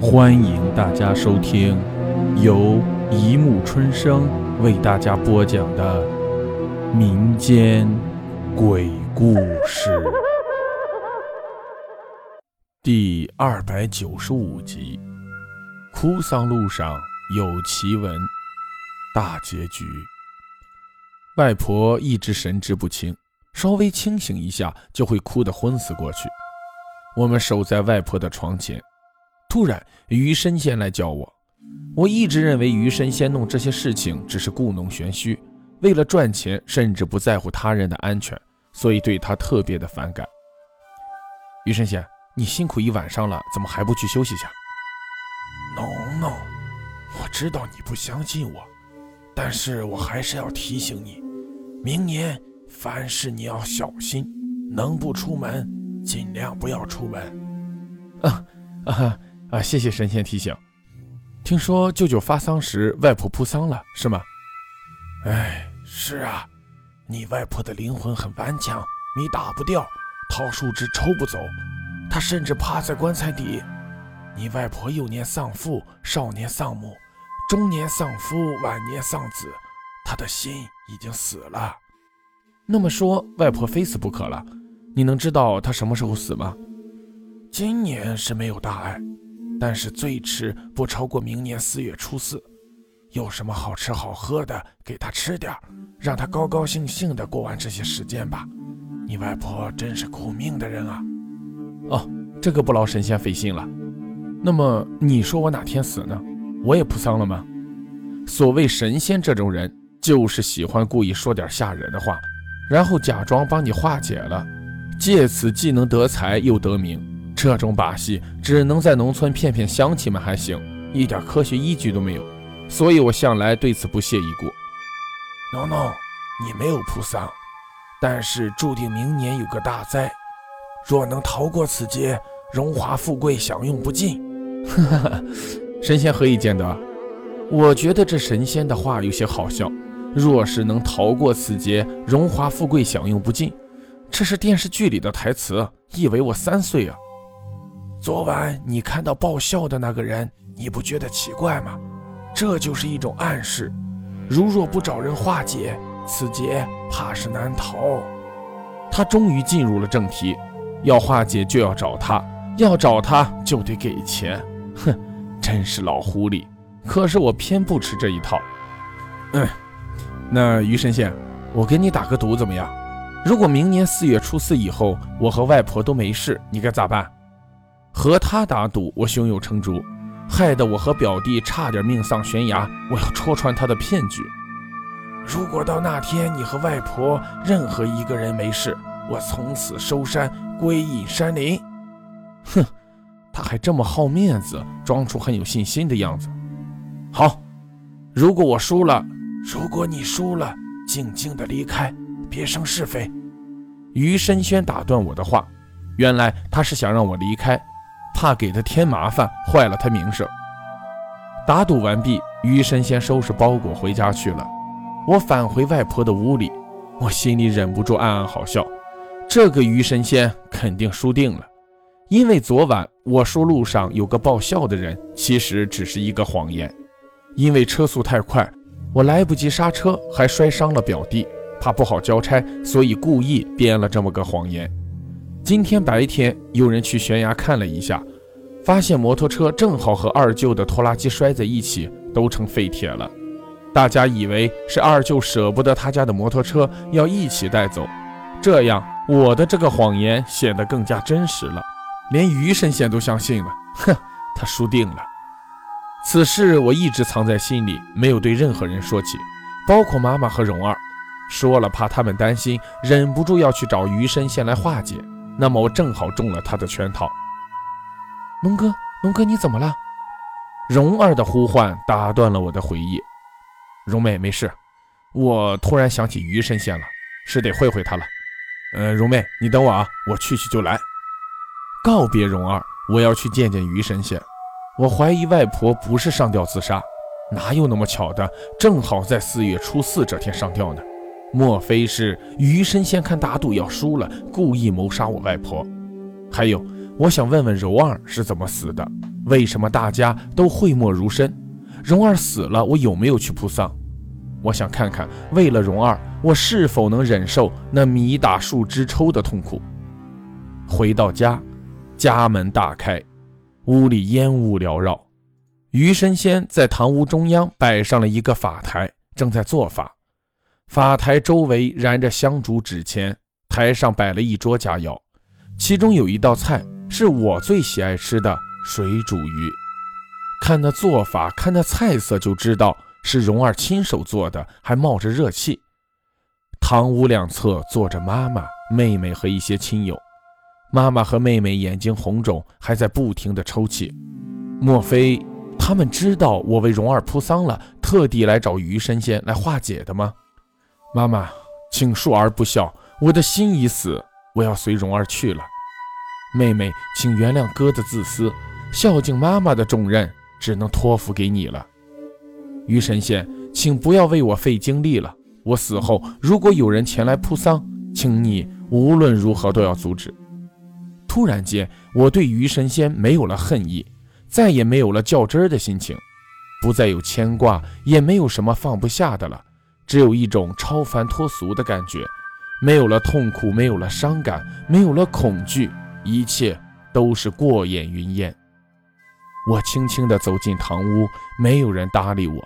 欢迎大家收听由一木春生为大家播讲的民间鬼故事第二百九十五集。哭丧路上有奇闻，大结局。外婆一直神志不清，稍微清醒一下就会哭得昏死过去。我们守在外婆的床前，突然余生先来叫我。我一直认为余生先弄这些事情只是故弄玄虚，为了赚钱，甚至不在乎他人的安全，所以对他特别的反感。余生先，你辛苦一晚上了，怎么还不去休息下？农农，我知道你不相信我，但是我还是要提醒你，明年凡事你要小心，能不出门。尽量不要出门。啊啊啊！谢谢神仙提醒。听说舅舅发丧时，外婆扑丧了，是吗？哎，是啊。你外婆的灵魂很顽强，你打不掉，桃树枝抽不走，她甚至趴在棺材底。你外婆幼年丧父，少年丧母，中年丧夫，晚年丧子，她的心已经死了。那么说，外婆非死不可了？你能知道她什么时候死吗？今年是没有大碍，但是最迟不超过明年四月初四。有什么好吃好喝的，给他吃点让他高高兴兴的过完这些时间吧。你外婆真是苦命的人啊！哦，这个不劳神仙费心了。那么你说我哪天死呢？我也扑丧了吗？所谓神仙这种人，就是喜欢故意说点吓人的话，然后假装帮你化解了。借此既能得财又得名，这种把戏只能在农村骗骗乡亲们还行，一点科学依据都没有，所以我向来对此不屑一顾。no no，你没有扑丧，但是注定明年有个大灾，若能逃过此劫，荣华富贵享用不尽。哈哈，神仙何以见得？我觉得这神仙的话有些好笑。若是能逃过此劫，荣华富贵享用不尽。这是电视剧里的台词，以为我三岁啊？昨晚你看到爆笑的那个人，你不觉得奇怪吗？这就是一种暗示，如若不找人化解，此劫怕是难逃。他终于进入了正题，要化解就要找他，要找他就得给钱。哼，真是老狐狸。可是我偏不吃这一套。嗯，那于神仙，我给你打个赌，怎么样？如果明年四月初四以后，我和外婆都没事，你该咋办？和他打赌，我胸有成竹，害得我和表弟差点命丧悬崖。我要戳穿他的骗局。如果到那天你和外婆任何一个人没事，我从此收山归隐山林。哼，他还这么好面子，装出很有信心的样子。好，如果我输了，如果你输了，静静的离开。别生是非。余深轩打断我的话，原来他是想让我离开，怕给他添麻烦，坏了他名声。打赌完毕，于神仙收拾包裹回家去了。我返回外婆的屋里，我心里忍不住暗暗好笑。这个于神仙肯定输定了，因为昨晚我说路上有个爆笑的人，其实只是一个谎言。因为车速太快，我来不及刹车，还摔伤了表弟。怕不好交差，所以故意编了这么个谎言。今天白天有人去悬崖看了一下，发现摩托车正好和二舅的拖拉机摔在一起，都成废铁了。大家以为是二舅舍不得他家的摩托车，要一起带走。这样我的这个谎言显得更加真实了，连余神仙都相信了。哼，他输定了。此事我一直藏在心里，没有对任何人说起，包括妈妈和蓉儿。说了，怕他们担心，忍不住要去找余神仙来化解。那么我正好中了他的圈套。龙哥，龙哥，你怎么了？蓉儿的呼唤打断了我的回忆。蓉妹，没事。我突然想起鱼神仙了，是得会会他了。呃，蓉妹，你等我啊，我去去就来。告别蓉儿，我要去见见鱼神仙。我怀疑外婆不是上吊自杀，哪有那么巧的？正好在四月初四这天上吊呢？莫非是余生先看打赌要输了，故意谋杀我外婆？还有，我想问问柔儿是怎么死的？为什么大家都讳莫如深？蓉儿死了，我有没有去扑丧？我想看看，为了蓉儿，我是否能忍受那米打树枝抽的痛苦。回到家，家门大开，屋里烟雾缭绕。余神仙在堂屋中央摆上了一个法台，正在做法。法台周围燃着香烛纸钱，台上摆了一桌佳肴，其中有一道菜是我最喜爱吃的水煮鱼。看那做法，看那菜色，就知道是蓉儿亲手做的，还冒着热气。堂屋两侧坐着妈妈、妹妹和一些亲友。妈妈和妹妹眼睛红肿，还在不停地抽泣。莫非他们知道我为蓉儿铺丧了，特地来找鱼神仙来化解的吗？妈妈，请恕儿不孝，我的心已死，我要随蓉儿去了。妹妹，请原谅哥的自私，孝敬妈妈的重任。只能托付给你了，于神仙，请不要为我费精力了。我死后，如果有人前来扑丧，请你无论如何都要阻止。突然间，我对于神仙没有了恨意，再也没有了较真儿的心情，不再有牵挂，也没有什么放不下的了，只有一种超凡脱俗的感觉。没有了痛苦，没有了伤感，没有了恐惧，一切都是过眼云烟。我轻轻地走进堂屋，没有人搭理我，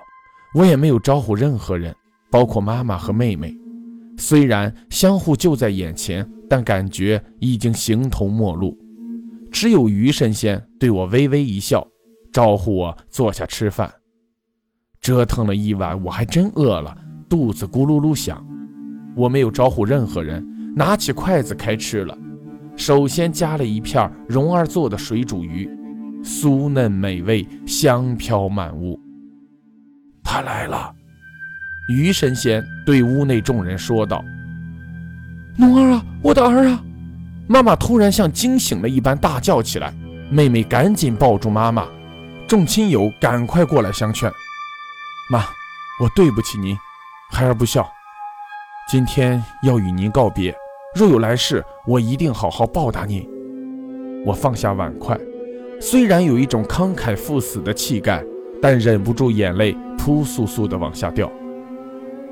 我也没有招呼任何人，包括妈妈和妹妹。虽然相互就在眼前，但感觉已经形同陌路。只有于神仙对我微微一笑，招呼我坐下吃饭。折腾了一晚，我还真饿了，肚子咕噜噜响。我没有招呼任何人，拿起筷子开吃了。首先夹了一片蓉儿做的水煮鱼。酥嫩美味，香飘满屋。他来了，鱼神仙对屋内众人说道：“蓉儿啊，我的儿啊！”妈妈突然像惊醒了一般大叫起来，妹妹赶紧抱住妈妈，众亲友赶快过来相劝：“妈，我对不起您，孩儿不孝，今天要与您告别。若有来世，我一定好好报答您。”我放下碗筷。虽然有一种慷慨赴死的气概，但忍不住眼泪扑簌簌地往下掉。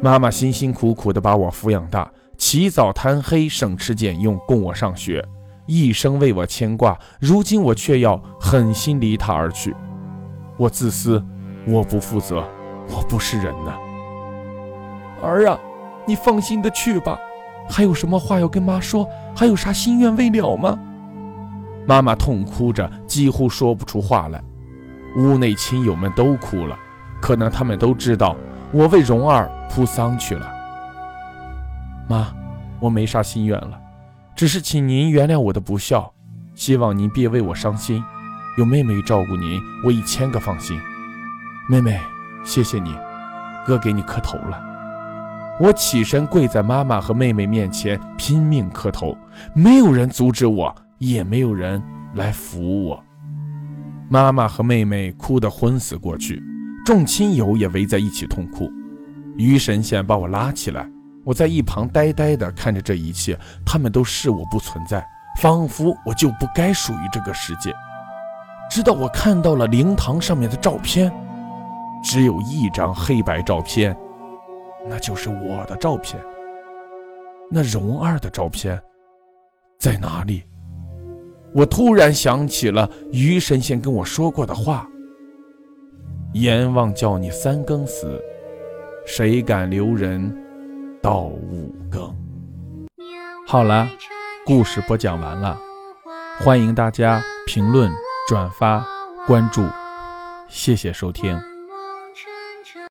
妈妈辛辛苦苦地把我抚养大，起早贪黑，省吃俭用供我上学，一生为我牵挂。如今我却要狠心离她而去，我自私，我不负责，我不是人呐！儿啊，你放心的去吧。还有什么话要跟妈说？还有啥心愿未了吗？妈妈痛哭着，几乎说不出话来。屋内亲友们都哭了，可能他们都知道我为蓉儿铺丧去了。妈，我没啥心愿了，只是请您原谅我的不孝，希望您别为我伤心。有妹妹照顾您，我一千个放心。妹妹，谢谢你，哥给你磕头了。我起身跪在妈妈和妹妹面前，拼命磕头，没有人阻止我。也没有人来扶我，妈妈和妹妹哭得昏死过去，众亲友也围在一起痛哭。于神仙把我拉起来，我在一旁呆呆地看着这一切，他们都视我不存在，仿佛我就不该属于这个世界。直到我看到了灵堂上面的照片，只有一张黑白照片，那就是我的照片。那蓉儿的照片在哪里？我突然想起了于神仙跟我说过的话：“阎王叫你三更死，谁敢留人到五更？”好了，故事播讲完了，欢迎大家评论、转发、关注，谢谢收听。